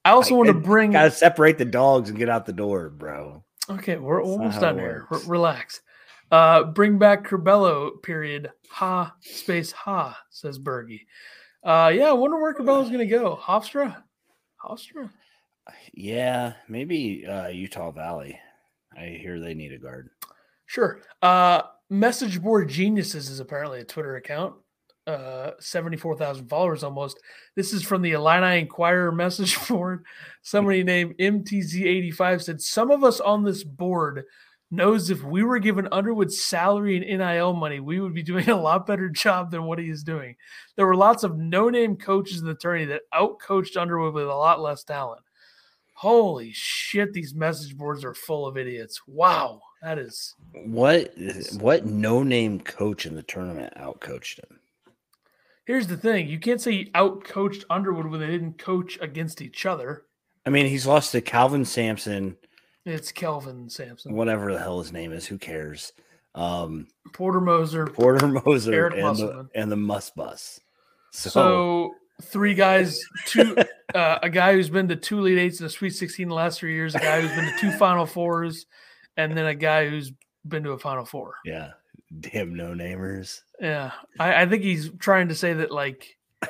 I also want to bring. gotta separate the dogs and get out the door, bro. Okay, we're That's almost done here. R- relax. Uh, bring back Curbelo. Period. Ha space ha says Bergie. Uh, yeah, I wonder where Curbelo's going to go. Hofstra. Hofstra. Yeah, maybe uh, Utah Valley. I hear they need a guard. Sure. Uh, Message Board Geniuses is apparently a Twitter account. Uh, 74,000 followers almost. This is from the Illini Inquirer message board. Somebody named MTZ85 said, Some of us on this board knows if we were given Underwood's salary and NIL money, we would be doing a lot better job than what he is doing. There were lots of no name coaches in the tourney that outcoached Underwood with a lot less talent. Holy shit, these message boards are full of idiots. Wow. That is. What what no name coach in the tournament outcoached him? Here's the thing: you can't say he outcoached Underwood when they didn't coach against each other. I mean, he's lost to Calvin Sampson, It's Kelvin Sampson, whatever the hell his name is. Who cares? Um, Porter Moser. Porter Moser and the, and the Muss Bus. So, So three guys, two uh, a guy who's been to two Elite Eights and a Sweet 16 in the last three years, a guy who's been to two Final Fours, and then a guy who's been to a Final Four. Yeah. Damn no namers. Yeah, I, I think he's trying to say that like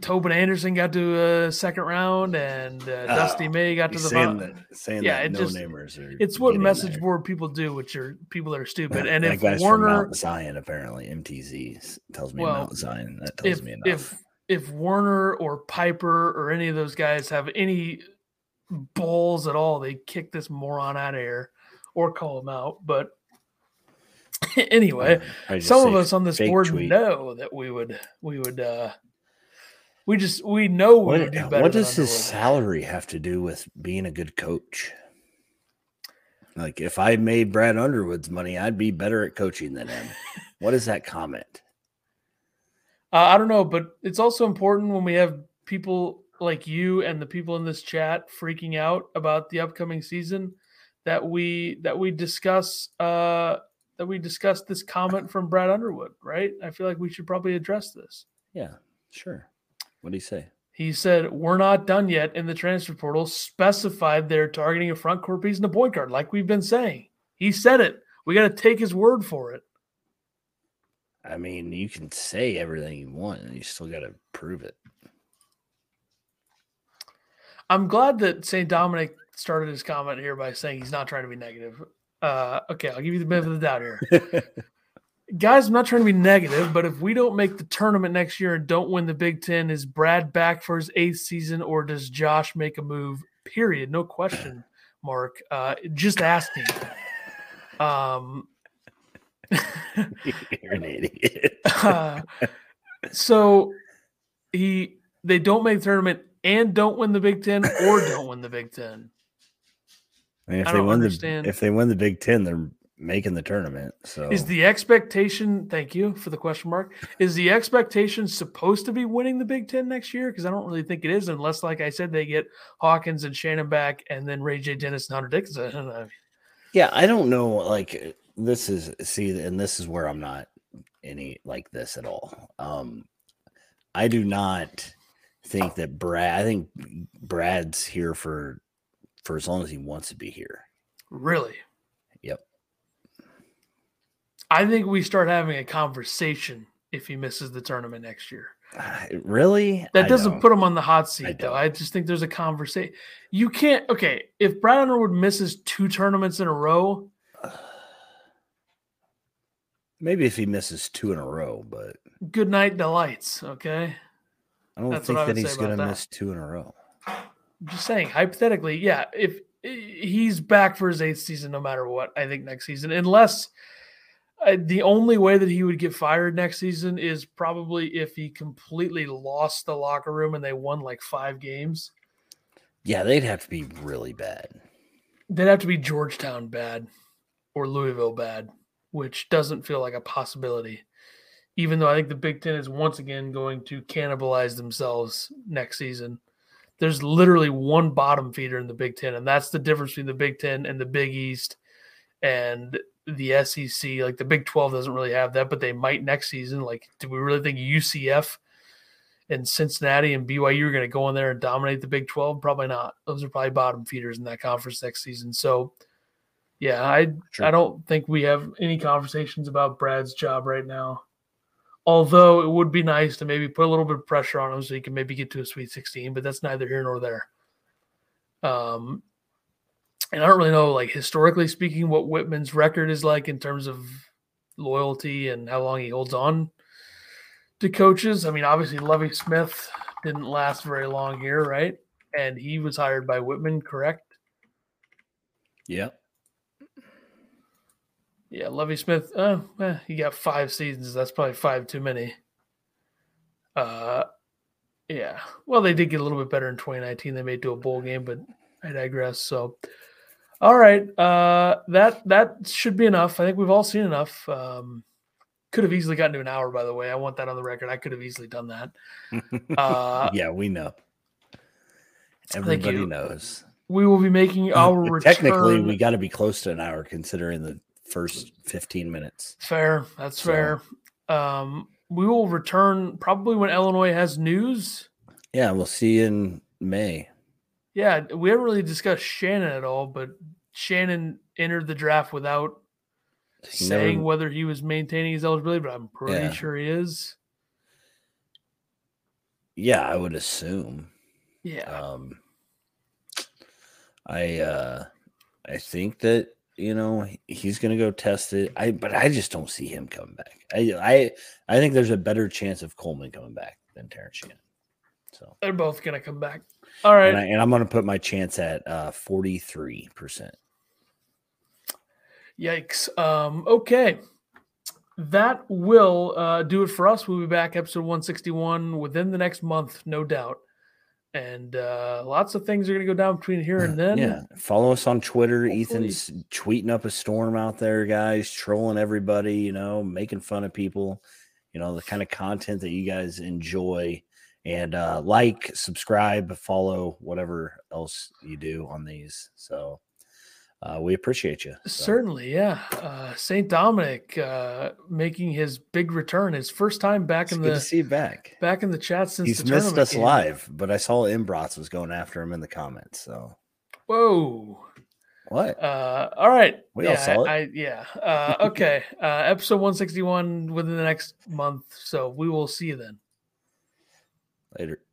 Tobin Anderson got to a second round and uh, Dusty Oh, May got to the saying final. that saying Yeah, that it no just- namers are It's what message board people do, which are people that are stupid. And that if guy's from Warner, Mount Zion, apparently MTZ tells me Well, Mount Zion. That tells if me enough. if if Warner or Piper or any of those guys have any balls at all, they kick this moron out of here or call him out. But anyway, some of us on this board tweet. know that we would we would uh we just we know we What, do better. what does his salary have to do with being a good coach? Like, if I made Brad Underwood's money, I'd be better at coaching than him. what is that comment? Uh, I don't know, but it's also important when we have people like you and the people in this chat freaking out about the upcoming season that we that we discuss uh that we discuss this comment from Brad Underwood, right? I feel like we should probably address this. Yeah, sure. What do you say? He said, We're not done yet in the transfer portal, specified they're targeting a front court piece and a point guard, like we've been saying. He said it. We got to take his word for it. I mean, you can say everything you want, and you still got to prove it. I'm glad that St. Dominic started his comment here by saying he's not trying to be negative. Uh, okay, I'll give you the benefit of the doubt here. Guys, I'm not trying to be negative, but if we don't make the tournament next year and don't win the Big Ten, is Brad back for his eighth season or does Josh make a move? Period. No question, Mark. Uh, just asking. Um, You're an idiot. uh, so he they don't make the tournament and don't win the Big Ten or don't win the Big Ten. I mean, if I they win understand. the if they win the Big Ten, they're making the tournament. So Is the expectation? Thank you for the question mark. Is the expectation supposed to be winning the Big Ten next year? Because I don't really think it is, unless, like I said, they get Hawkins and Shannon back, and then Ray J. Dennis and Hunter Dickinson. Yeah, I don't know. Like this is see, and this is where I'm not any like this at all. Um, I do not think that Brad. I think Brad's here for for as long as he wants to be here. Really. I think we start having a conversation if he misses the tournament next year. Uh, Really? That I doesn't don't. put him on the hot I seat, though. I just think there's a conversation. You can't. Okay, if Brad Underwood misses two tournaments in a row, Maybe if he misses two in a row, but good night delights. Okay. I don't That's think I that he's going to miss two in a row. I'm just saying, hypothetically, yeah, if he's back for his eighth season, no matter what, I think next season, unless the only way that he would get fired next season is probably if he completely lost the locker room and they won like five games. Yeah, they'd have to be really bad. They'd have to be Georgetown bad or Louisville bad, which doesn't feel like a possibility. Even though I think the Big Ten is once again going to cannibalize themselves next season. There's literally one bottom feeder in the Big Ten, and that's the difference between the Big Ten and the Big East and the SEC. Like the Big 12 doesn't really have that, but they might next season. Like, do we really think UCF and Cincinnati and BYU are going to go in there and dominate the Big 12? Probably not. Those are probably bottom feeders in that conference next season. So, yeah, I Sure. I don't think we have any conversations about Brad's job right now. Although it would be nice to maybe put a little bit of pressure on him so he can maybe get to a Sweet 16, but that's neither here nor there. Um, and I don't really know, like historically speaking, what Whitman's record is like in terms of loyalty and how long he holds on to coaches. I mean, obviously Lovie Smith didn't last very long here, right? And he was hired by Whitman, correct? Yeah. Yeah, Lovie Smith. Oh, eh, he got five seasons. That's probably five too many. Uh, yeah. Well, they did get a little bit better in 2019. They made it to a bowl game, but I digress. So, all right. Uh, that that should be enough. I think we've all seen enough. Um, could have easily gotten to an hour, by the way. I want that on the record. I could have easily done that. Uh, yeah, we know. Everybody knows. we will be making our return. Technically, we got to be close to an hour considering the first 15 minutes. Fair. That's So- fair. Um, we will return probably when Illinois has news. Yeah, we'll see you in May. Yeah, we haven't really discussed Shannon at all, but Shannon entered the draft without saying never- whether he was maintaining his eligibility, but I'm pretty Yeah. sure he is. yeah, I would assume. Yeah. Um, I uh, I think that you know he's gonna go test it. I but I just don't see him coming back. I I I think there's a better chance of Coleman coming back than Terrence Shannon. So They're both gonna come back. All right. and, I, and I'm gonna put my chance at uh 43 percent. Yikes. Um, okay. That will uh, do it for us. We'll be back episode 161 within the next month, no doubt. And uh, lots of things are going to go down between here and then. Yeah, follow us on Twitter. Hopefully- Ethan's tweeting up a storm out there, guys, trolling everybody, you know, making fun of people, you know, the kind of content that you guys enjoy. And uh, like, subscribe, follow, whatever else you do on these. So uh, we appreciate you. So, Certainly, yeah. Uh, St. Dominic uh, making his big return, his first time back it's in the see back. back in the chat since He's the missed us game. live, but I saw Imbrats was going after him in the comments. So Whoa. what? Uh, all right. We all saw it. I, yeah. Uh, okay. uh, episode 161 within the next month. So we will see you then. Later.